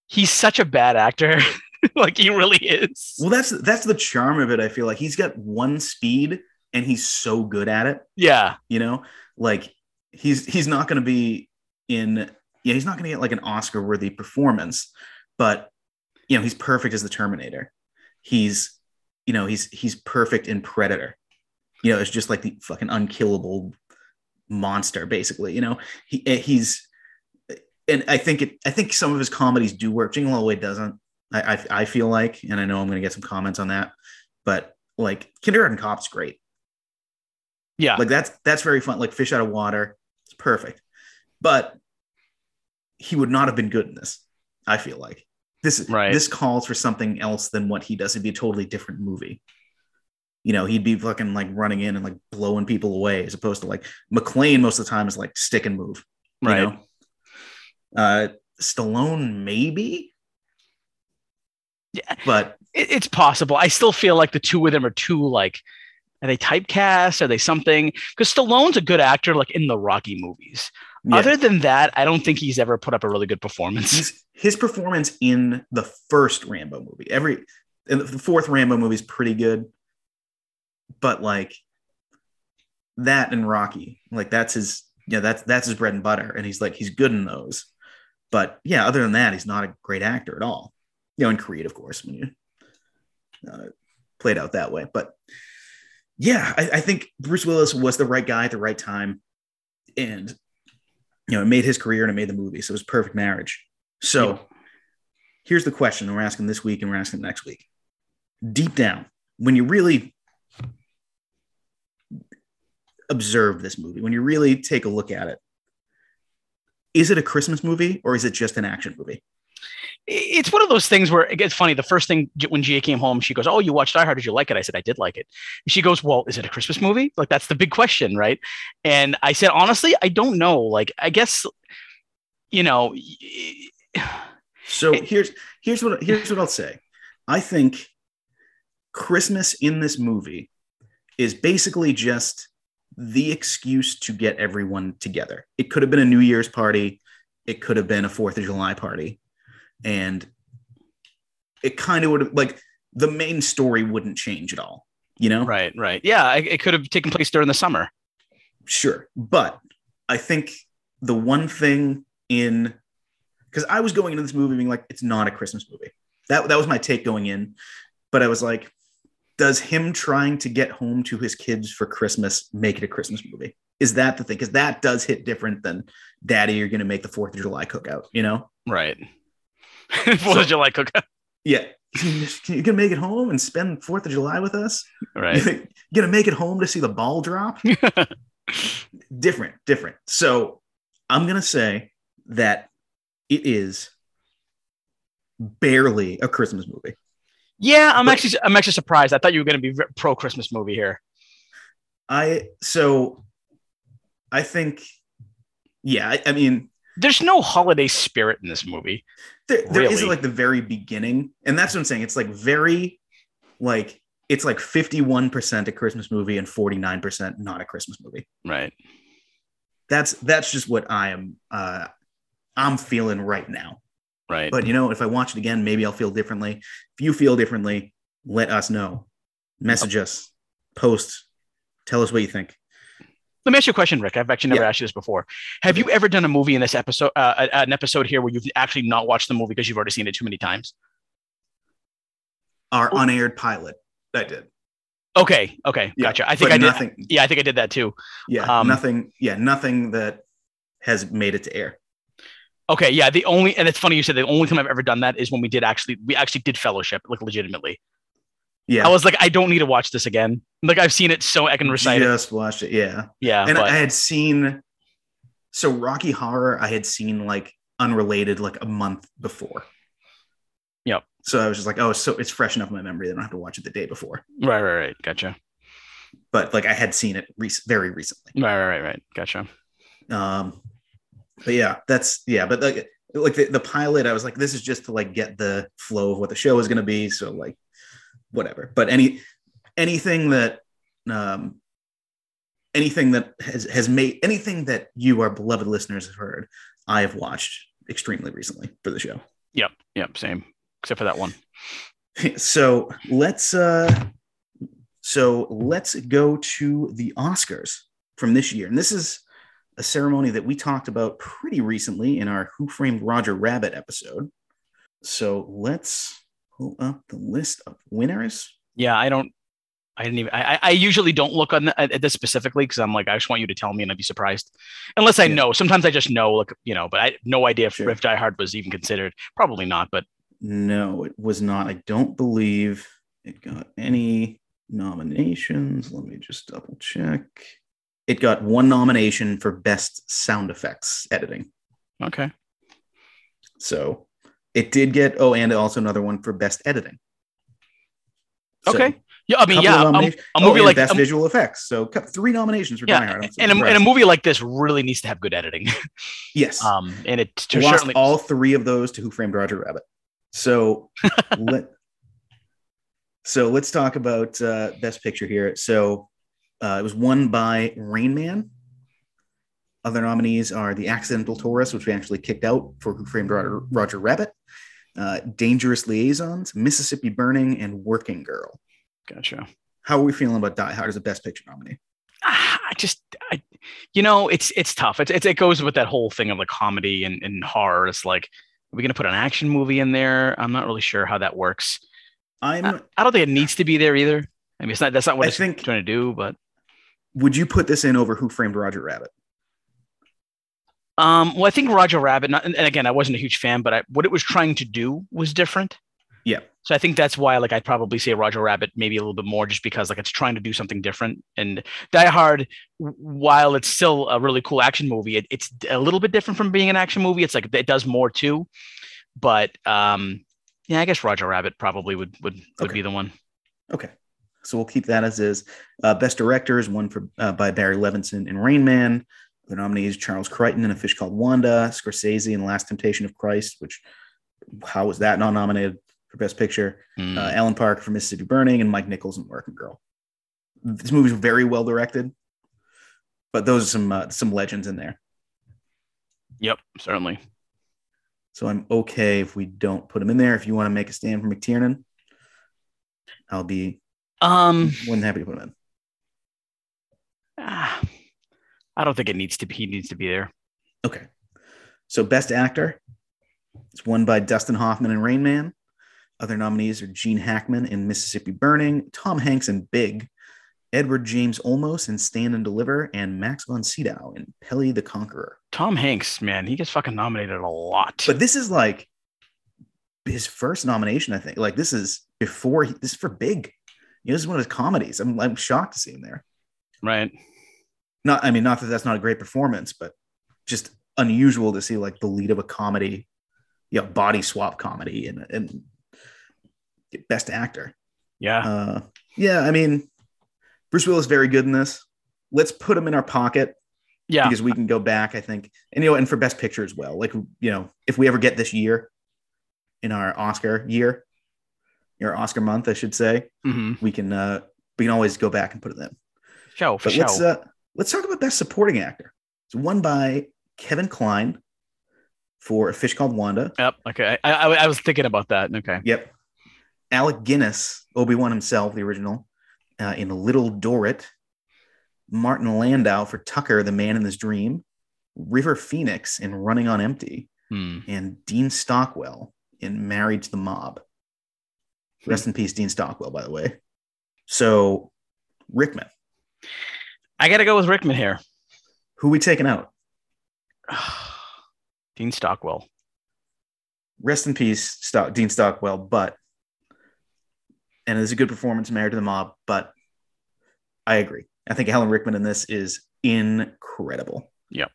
he's such a bad actor. like he really is. Well, that's that's the charm of it. I feel like he's got one speed and he's so good at it. Yeah, You know, like he's he's not going to be in. Yeah, he's not going to get like an Oscar worthy performance, but you know he's perfect as the Terminator. He's you know he's he's perfect in Predator. You know, it's just like the fucking unkillable monster, basically. You know, he eh, he's and I think it. I think some of his comedies do work. Jingle All the Way doesn't. I I, I feel like, and I know I'm going to get some comments on that, but like Kindergarten Cop's great. yeah. Like that's that's very fun. Like Fish Out of Water, perfect. But he would not have been good in this. I feel like this Right. this calls for something else than what he does. It'd be a totally different movie. You know, he'd be fucking like running in and like blowing people away, as opposed to like McClane most of the time is like stick and move. you right. know? Uh, Stallone maybe. Yeah. But it, it's possible. I still feel like the two of them are too like, are they typecast? Are they something? Because Stallone's a good actor, like in the Rocky movies. yeah. Other than that, I don't think he's ever put up a really good performance. He's, his performance in the first Rambo movie, every and the fourth Rambo movie is pretty good, but like that and Rocky, like that's his, yeah, that's that's his bread and butter, and he's like he's good in those. But yeah, other than that, he's not a great actor at all. You know, in Creed, of course, when you uh, played out that way. But yeah, I, I think Bruce Willis was the right guy at the right time, and you know, it made his career and it made the movie, so it was a perfect marriage. So Yeah. here's the question we're asking this week and we're asking next week. Deep down, when you really observe this movie, when you really take a look at it, is it a Christmas movie or is it just an action movie? It's one of those things where it gets funny. The first thing when Gia came home, she goes, "Oh, you watched Die Hard? Did you like it?" I said, "I did like it." She goes, "Well, is it a Christmas movie?" Like that's the big question, right? And I said, honestly, I don't know. Like I guess, you know, So It- here's here's what here's what I'll say. I think Christmas in this movie is basically just the excuse to get everyone together. It could have been a New Year's party, it could have been a Fourth of July party, and it kind of would have like the main story wouldn't change at all. You know, right, right, yeah, it could have taken place during the summer. Sure. But I think the one thing in because I was going into this movie being like, it's not a Christmas movie. That that was my take going in. But I was like, does him trying to get home to his kids for Christmas make it a Christmas movie? Is that the thing? Because that does hit different than Daddy, you're gonna make the Fourth of July cookout, you know? Right. Fourth of July cookout. Yeah. You gonna make it home and spend Fourth of July with us? Right. You gonna make it home to see the ball drop? different, different. So I'm gonna say that it is barely a Christmas movie. yeah, I'm But- actually I'm actually surprised. I thought you were going to be pro Christmas movie here. I so I think, yeah, I, I mean, There's no holiday spirit in this movie. there, there is Really? like the very beginning, and that's what I'm saying. It's like very, like it's like 51% a Christmas movie and 49% not a Christmas movie. Right. That's that's just what I am. Uh, I'm feeling right now. Right. But you know, if I watch it again, maybe I'll feel differently. If you feel differently, let us know. Message us, post, tell us what you think. Let me ask you a question, Rick. I've actually never Yeah. asked you this before. Have you ever done a movie in this episode, uh, an episode here where you've actually not watched the movie because you've already seen it too many times? Our Oh. unaired pilot. I did. Okay. Okay. Yeah, Gotcha. I think I did. nothing. Yeah, I think I did that too. Yeah, um, nothing. Yeah, nothing that has made it to air. Okay. Yeah. The only, and it's funny you said the only time I've ever done that is when we did actually, we actually did fellowship, like legitimately. Yeah, I was like, I don't need to watch this again. Like I've seen it so I can recite it. just watched it. Yeah, Yeah. and but, I had seen. So Rocky Horror, I had seen like unrelated like a month before. Yep. So I was just like, oh, so it's fresh enough in my memory. that I don't have to watch it the day before. right. Right. Right. Gotcha. But like I had seen it rec- very recently. Right. Right. Right. Right. Gotcha. Um, but yeah, that's yeah. But like like the, the pilot, I was like, this is just to like get the flow of what the show is going to be. So like, whatever. But any anything that um anything that has has made anything that you, our beloved listeners, have heard, I have watched extremely recently for the show. Yep. Yep. Same. Except for that one. So let's uh so let's go to the Oscars from this year. And this is a ceremony that we talked about pretty recently in our Who Framed Roger Rabbit episode. So let's pull up the list of winners. Yeah. I don't. I didn't even. I, I usually don't look on the, at this specifically because I'm like, I just want you to tell me, and I'd be surprised. Unless I Yeah. know. Sometimes I just know, like you know, but I no idea if, Sure. if Die Hard was even considered. Probably not. But No, it was not. I don't believe it got any nominations. Let me just double check. It got one nomination for best sound effects editing. okay. So it did get, oh, and also another one for best editing. So, Okay. Yeah. I mean, yeah. A, a Oh, movie and like best visual effects. So three nominations for Die yeah, Hard. I'm and a, and a movie like this really needs to have good editing. yes. um, and it lost certainly all three of those to Who Framed Roger Rabbit. So let so let's talk about uh, best picture here. So uh, it was won by Rain Man. Other nominees are The Accidental Tourist, which we actually kicked out for Who Framed Roger, Roger Rabbit, uh, Dangerous Liaisons, Mississippi Burning, and Working Girl. gotcha. How are we feeling about Die Hard as a best picture nominee? Ah, I just, I, you know, it's it's tough. It's, it's it goes with that whole thing of the comedy and, and horror. It's like, are we gonna put an action movie in there? I'm not really sure how that works. I'm. I, I don't think it needs to be there either. I mean, it's not that's not what I think- trying to do. But would you put this in over Who Framed Roger Rabbit? Um, well, I think Roger Rabbit. Not, and and again, I wasn't a huge fan, but I, what it was trying to do was different. Yeah. So I think that's why, like, I'd probably say Roger Rabbit maybe a little bit more, just because like it's trying to do something different. And Die Hard, while it's still a really cool action movie, it, it's a little bit different from being an action movie. It's like it does more too. But um, yeah, I guess Roger Rabbit probably would would would Okay. be the one. Okay. So we'll keep that as is. Uh, best director is one for uh, by Barry Levinson in Rain Man. The nominees Charles Crichton in A Fish Called Wanda, Scorsese in Last Temptation of Christ, which how was that not nominated for Best Picture? Mm. Uh, Alan Parker for Mississippi Burning, and Mike Nichols in Working Girl. This movie's very well directed, but those are some uh, some legends in there. yep, certainly. So I'm okay if we don't put him in there. If you want to make a stand for McTiernan, I'll be Um, more than happy to put him in. ah, I don't think it needs to be. He needs to be there. Okay. So best actor, it's won by Dustin Hoffman in Rain Man. Other nominees are Gene Hackman in Mississippi Burning, Tom Hanks in Big, Edward James Olmos in Stand and Deliver, and Max von Sydow in Pelle the Conqueror. Tom Hanks, man, he gets fucking nominated a lot. But this is like his first nomination, I think. Like this is before he, this is for Big. You know, this is one of his comedies. I'm, I'm shocked to see him there. right. Not, I mean, not that that's not a great performance, but just unusual to see like the lead of a comedy, you know, body swap comedy and, and best actor. Yeah. Uh, yeah, I mean, Bruce Willis is very good in this. Let's put him in our pocket yeah. because we can go back, I think, and you know, and for best picture as well. Like, you know, if we ever get this year in our Oscar year, your Oscar month, I should say, hmm we can uh we can always go back and put it in. Show for But show. let's uh let's talk about best supporting actor. It's won by Kevin Kline for A Fish Called Wanda. yep. Okay. I, I, I was thinking about that. Okay. Yep. Alec Guinness, Obi Wan himself, the original, uh, in Little Dorrit. Martin Landau for Tucker, the Man in His Dream. River Phoenix in Running on Empty, Hmm. and Dean Stockwell in Married to the Mob. Rest in peace, Dean Stockwell, by the way. So, Rickman, I got to go with Rickman here. who we taking out? Dean Stockwell. Rest in peace, Stock, Dean Stockwell. But, and it's a good performance, Married to the Mob. But I agree. I think Alan Rickman in this is incredible. Yep.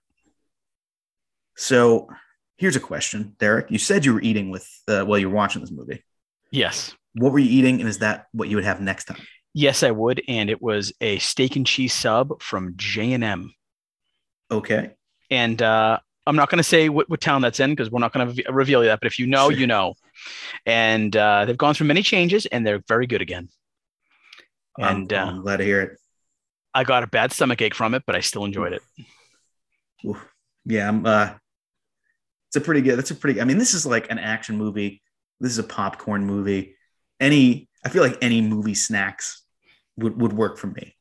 So, here's a question, Derek. You said you were eating with uh, while you were watching this movie. Yes. What were you eating, and is that what you would have next time? Yes, I would. And it was a steak and cheese sub from J and M. Okay. And uh, I'm not going to say what, what town that's in because we're not going to reveal that. But if you know, Sure. you know. And uh, they've gone through many changes, and they're very good again. I'm- And uh, I'm glad to hear it. I got a bad stomach ache from it, but I still enjoyed it. Oof. Yeah, I'm. Uh, it's a pretty good. That's a pretty. I mean, this is like an action movie. This is a popcorn movie. Any, I feel like any movie snacks would would work for me.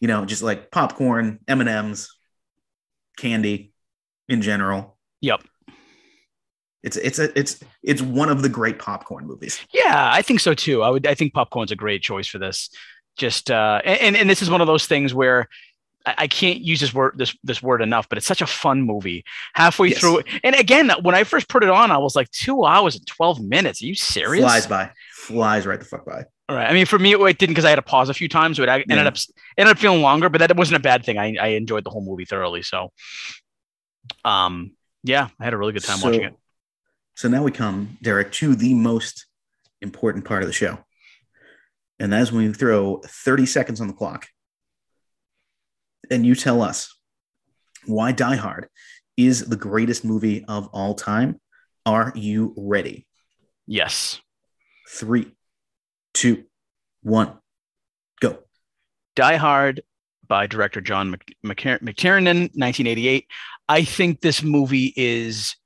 You know, just like popcorn, M and M's, candy, in general. Yep. It's it's a it's it's one of the great popcorn movies. Yeah, I think so too. I would. I think popcorn's a great choice for this. Just uh, and and this is one of those things where I, I can't use this word this this word enough, but it's such a fun movie. Halfway Yes. through, and again, when I first put it on, I was like two hours and twelve minutes. Are you serious? Flies by, flies right the fuck by. All right. I mean, for me, it didn't because I had to pause a few times, so it ended Yeah. up ended up feeling longer. But that wasn't a bad thing. I I enjoyed the whole movie thoroughly. So, um, yeah, I had a really good time watching it. So now we come, Derek, to the most important part of the show. And that's when we throw 30 seconds on the clock. And you tell us why Die Hard is the greatest movie of all time. Are you ready? Yes, Three, two, one, go. Die Hard by director John Mc- McTier- McTiernan, 1988. I think this movie is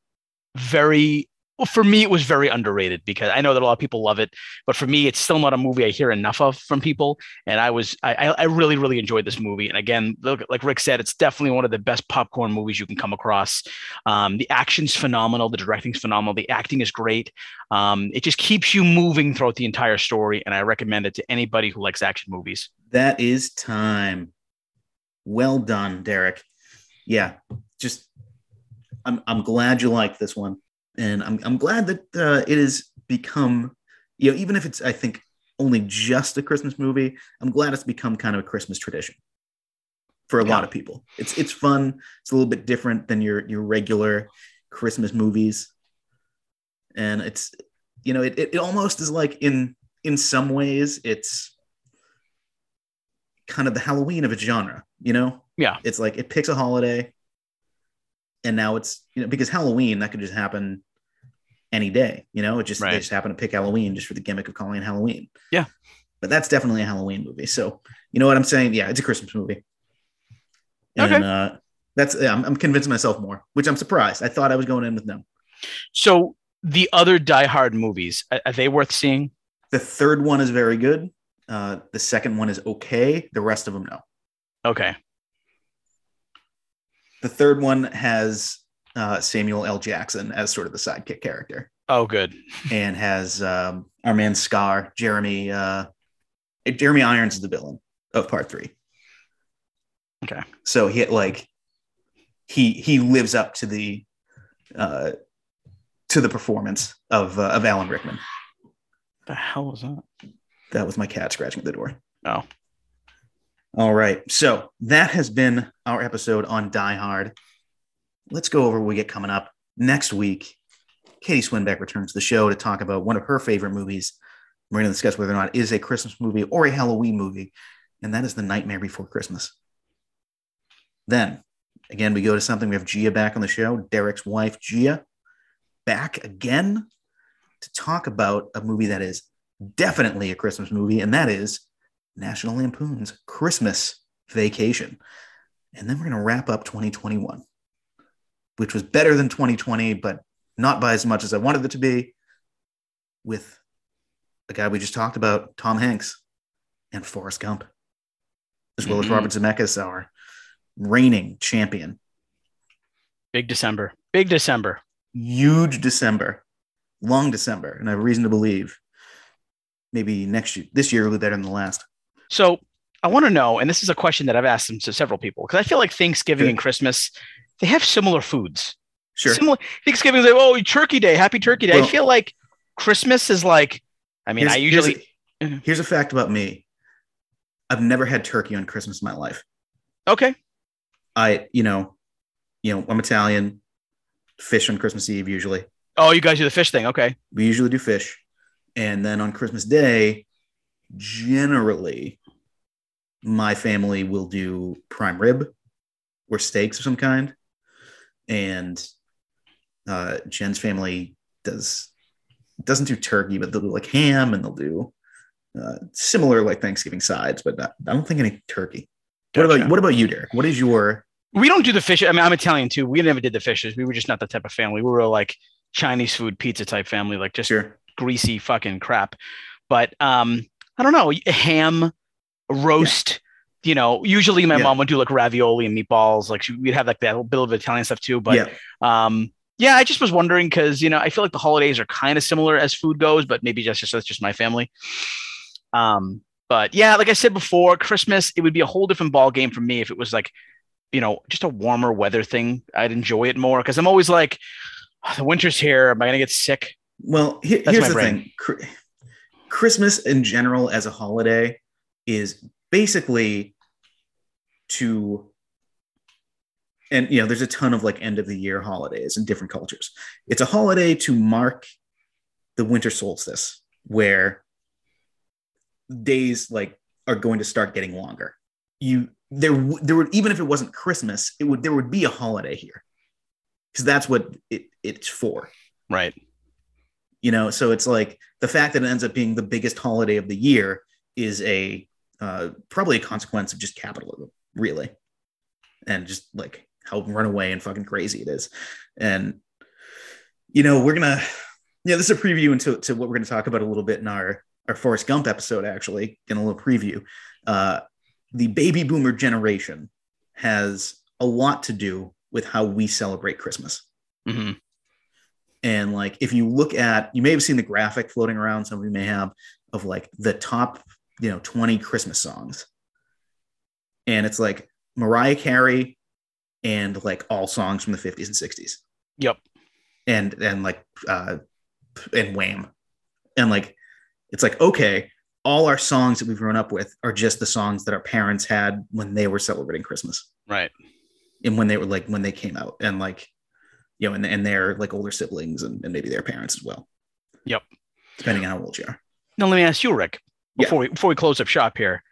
very well, for me, it was very underrated because I know that a lot of people love it, but for me, it's still not a movie I hear enough of from people. And I was, I, I really, really enjoyed this movie. And again, look, like Rick said, it's definitely one of the best popcorn movies you can come across. Um, the action's phenomenal, the directing's phenomenal, the acting is great. Um, it just keeps you moving throughout the entire story, and I recommend it to anybody who likes action movies. That is time. Well done, Derek. Yeah, just I'm I'm glad you like this one, and I'm I'm glad that uh, it has become, you know, even if it's I think only just a Christmas movie, I'm glad it's become kind of a Christmas tradition for a Yeah. lot of people. It's it's fun. It's a little bit different than your your regular Christmas movies, and it's you know it it, it almost is like in in some ways it's kind of the Halloween of a genre, you know? Yeah. It's like it picks a holiday and now it's, you know, because Halloween, that could just happen any day, you know? It just, Right. they just happen to pick Halloween just for the gimmick of calling it Halloween. Yeah. But that's definitely a Halloween movie. So, you know what I'm saying? Yeah, it's a Christmas movie. And Okay. uh, that's, yeah, I'm, I'm convincing myself more, which I'm surprised. I thought I was going in with no. So the other Die Hard movies, are, are they worth seeing? The third one is very good. Uh, the second one is okay. The rest of them, no. Okay. The third one has uh, Samuel L. Jackson as sort of the sidekick character, Oh, good. and has um, our man Scar, Jeremy. Uh, Jeremy Irons is the villain of Part Three. Okay. So he like he he lives up to the uh, to the performance of uh, of Alan Rickman. The hell was that? That was my cat scratching at the door. Oh. All right. So that has been our episode on Die Hard. Let's go over what we get coming up next week. Katie Swinbeck returns to the show to talk about one of her favorite movies. We're going to discuss whether or not it is a Christmas movie or a Halloween movie, and that is The Nightmare Before Christmas. Then, again, we go to something. We have Gia back on the show, Derek's wife, Gia, back again to talk about a movie that is definitely a Christmas movie, and that is National Lampoon's Christmas Vacation. And then we're going to wrap up 2021, which was better than 2020, but not by as much as I wanted it to be, with the guy we just talked about, Tom Hanks, and Forrest Gump, as well as Mhm. Robert Zemeckis, our reigning champion. Big December. Big December. Huge December, long December, and I have reason to believe maybe next year, this year will be better than the last. So I want to know, and this is a question that I've asked them to several people because I feel like Thanksgiving Sure. and Christmas they have similar foods. Sure. Similar Thanksgiving is like, oh, Turkey Day, Happy Turkey Day. I feel like Christmas is like, I mean, I usually here's a, mm-hmm. here's a fact about me. I've never had turkey on Christmas in my life. okay. I, you know, you know, I'm Italian. Fish on Christmas Eve usually. Oh, you guys do the fish thing. Okay. We usually do fish, and then on Christmas Day, generally, my family will do prime rib or steaks of some kind. and uh, Jen's family does doesn't do turkey, but they'll do like ham and they'll do uh, similar like Thanksgiving sides, but not, I don't think any turkey. What Gotcha. about what about you, Derek? What is your We don't do the fish. I mean, I'm Italian too. We never did the fishes. We were just not that type of family. We were like Chinese food, pizza type family, like just sure? greasy fucking crap. But um, I don't know, ham, roast. You know, usually my Yeah. mom would do like ravioli and meatballs. Like she, we'd have like that little bit of Italian stuff too. But yeah, um, yeah, I just was wondering because you know I feel like the holidays are kind of similar as food goes, but maybe just just that's just my family. Um, but yeah, like I said before, Christmas it would be a whole different ball game for me if it was like, you know, just a warmer weather thing. I'd enjoy it more because I'm always like, "Oh, the winter's here. Am I gonna get sick? Well, he- That's here's my the brain. thing: Christmas in general as a holiday is basically to, and you know, there's a ton of like end of the year holidays in different cultures. It's a holiday to mark the winter solstice, where days like are going to start getting longer. You there there would even if it wasn't Christmas, it would there would be a holiday here because that's what it, it's for Right. you know so it's like the fact that it ends up being the biggest holiday of the year is a uh, probably a consequence of just capitalism really. And just like how runaway and fucking crazy it is. And you know we're gonna yeah this is a preview into to what we're gonna talk about a little bit in our our Forrest Gump episode actually in a little preview. Uh, the baby boomer generation has a lot to do with how we celebrate Christmas. Hmm and like, if you look at, you may have seen the graphic floating around, some of you may have, of like the top, you know, 20 Christmas songs. And it's like Mariah Carey and like all songs from the 50s and 60s. Yep. And, and like, uh, and Wham. And like, it's like, okay, all our songs that we've grown up with are just the songs that our parents had when they were celebrating Christmas Right. and when they were like, when they came out. And like, you know, and, and their like older siblings and, and maybe their parents as well. Yep. Depending on how old you are. Now let me ask you, Rick, Yeah. before we before we close up shop here.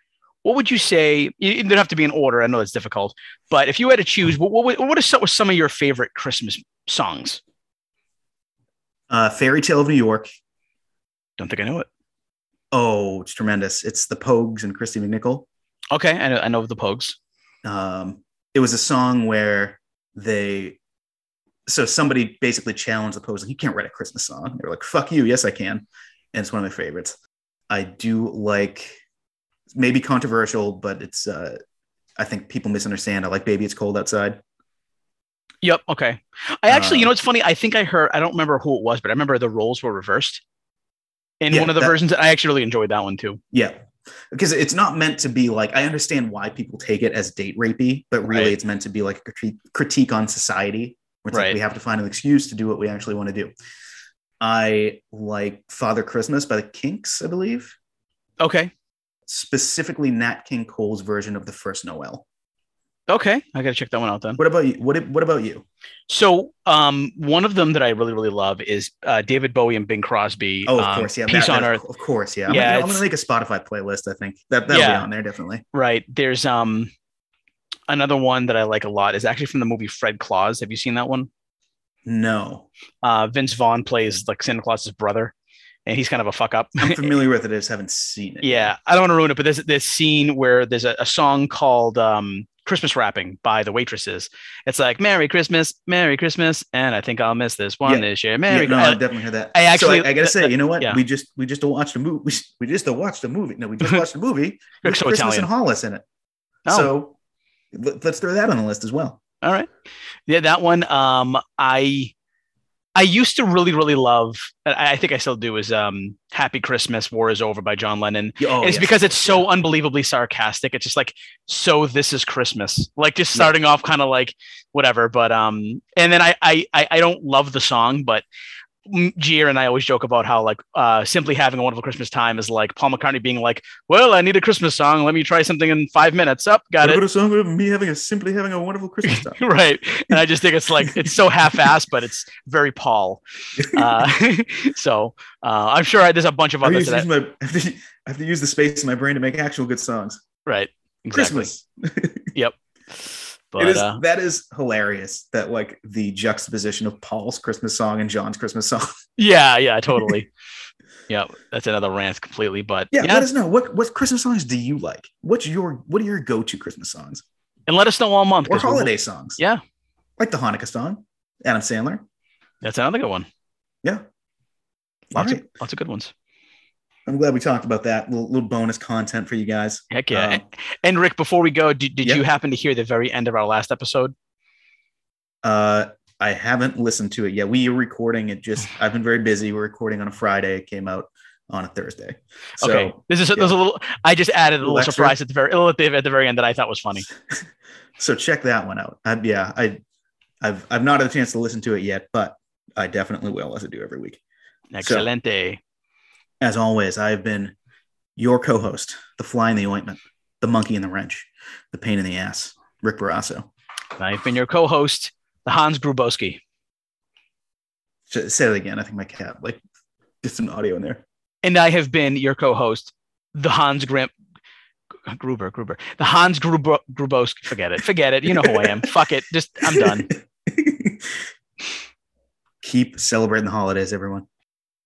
What would you say? It didn't have to be in order. I know it's difficult, but if you had to choose, what what, what are some, some of your favorite Christmas songs? Uh, Fairy Tale of New York. Don't think I know it. Oh, it's tremendous. It's the Pogues and Christy McNichol. Okay, I know I know the Pogues. Um, it was a song where they, so somebody basically challenged the Pogues, like, you can't write a Christmas song. They were like, fuck you. Yes, I can. And it's one of my favorites. I do like, maybe controversial, but it's, uh, I think people misunderstand. I like Baby It's Cold Outside. Yep. Okay. I actually, you Uh, know, it's funny. I think I heard. I don't remember who it was, but I remember the roles were reversed in Yeah, one of the that- versions. I actually really enjoyed that one too. Yeah. Because it's not meant to be like, I understand why people take it as date rapey, but really Right. it's meant to be like a critique, critique on society. Where it's Right. like we have to find an excuse to do what we actually want to do. I like Father Christmas by the Kinks, I believe, Okay. specifically Nat King Cole's version of the first Noel. Okay. I got to check that one out then. What about you? What, what about you? So, um, one of them that I really, really love is uh, David Bowie and Bing Crosby. Oh, of um, course. Yeah. Peace that- on Earth. Of course. Yeah. I'm, Yeah, gonna, I'm gonna make a Spotify playlist. I think that that'll Yeah. be on there. Definitely. Right. There's um another one that I like a lot is actually from the movie Fred Claus. Have you seen that one? No, Uh, Vince Vaughn plays like Santa Claus's brother, and he's kind of a fuck up. I'm familiar with it. I just haven't seen it. yeah, I don't want to ruin it, but there's this scene where there's a, a song called um, "Christmas Wrapping" by the Waitresses. It's like "Merry Christmas, Merry Christmas," and I think I'll miss this one Yeah. this year. Yeah, Merry. no, I- definitely heard that. I actually- so I, I gotta say, you know what? yeah. We just we just watched a movie. We, we just watched a movie. No, we just watched a movie with so Christmas Italian. and Hollis in it. Oh. So let, us throw that on the list as well. All right. Yeah, that one. Um, I I used to really, really love. I think I still do. Is um, "Happy Christmas, War Is Over" by John Lennon. Oh, it's yes. because it's so unbelievably sarcastic. It's just like, so this is Christmas. Like just starting off kind of like whatever. But um, and then I I I I don't love the song, but. Gia and I always joke about how like uh, simply having a wonderful Christmas time is like Paul McCartney being like, "Well, I need a Christmas song. Let me try something in five minutes. Up, got What it." about a song of me having a simply having a wonderful Christmas time? right and i just think it's like it's so half-assed but it's very paul uh, so uh, i'm sure there's a bunch of I, others use, that use my, I, have to, I have to use the space in my brain to make actual good songs. right exactly Christmas. yep But it is uh, that is hilarious that like the juxtaposition of Paul's Christmas song and John's Christmas song. yeah, yeah, totally. yeah, that's another rant completely. But Yeah, yeah, let us know what what Christmas songs do you like? What's your what are your go-to Christmas songs and let us know all month. or holiday songs? Yeah. like the Hanukkah song, Adam Sandler. That's another good one. Yeah, Lots right. of lots of good ones. I'm glad we talked about that. little, little bonus content for you guys. Heck yeah. Um, and Rick, before we go, did, did Yeah. you happen to hear the very end of our last episode? Uh, I haven't listened to it yet. We are recording it. Just I've been very busy. We're recording on a Friday. It came out on a Thursday. So, okay. This is yeah. there's a little I just added a little surprise at the very at the, at the very end that I thought was funny. so check that one out. I, yeah, I, I've I've not had a chance to listen to it yet, but I definitely will as I do every week. Excelente. As always, I've been your co-host, the fly in the ointment, the monkey in the wrench, the pain in the ass, Rick Barrasso. I've been your co-host, the Hans Grubowski. Say it again. I think my cat like get some audio in there. And I have been your co-host, the Hans Grim Gruber, Gruber, the Hans Gruber, Grubowski. Forget it. Forget it. You know who I am. Fuck it. Just I'm done. Keep celebrating the holidays, everyone.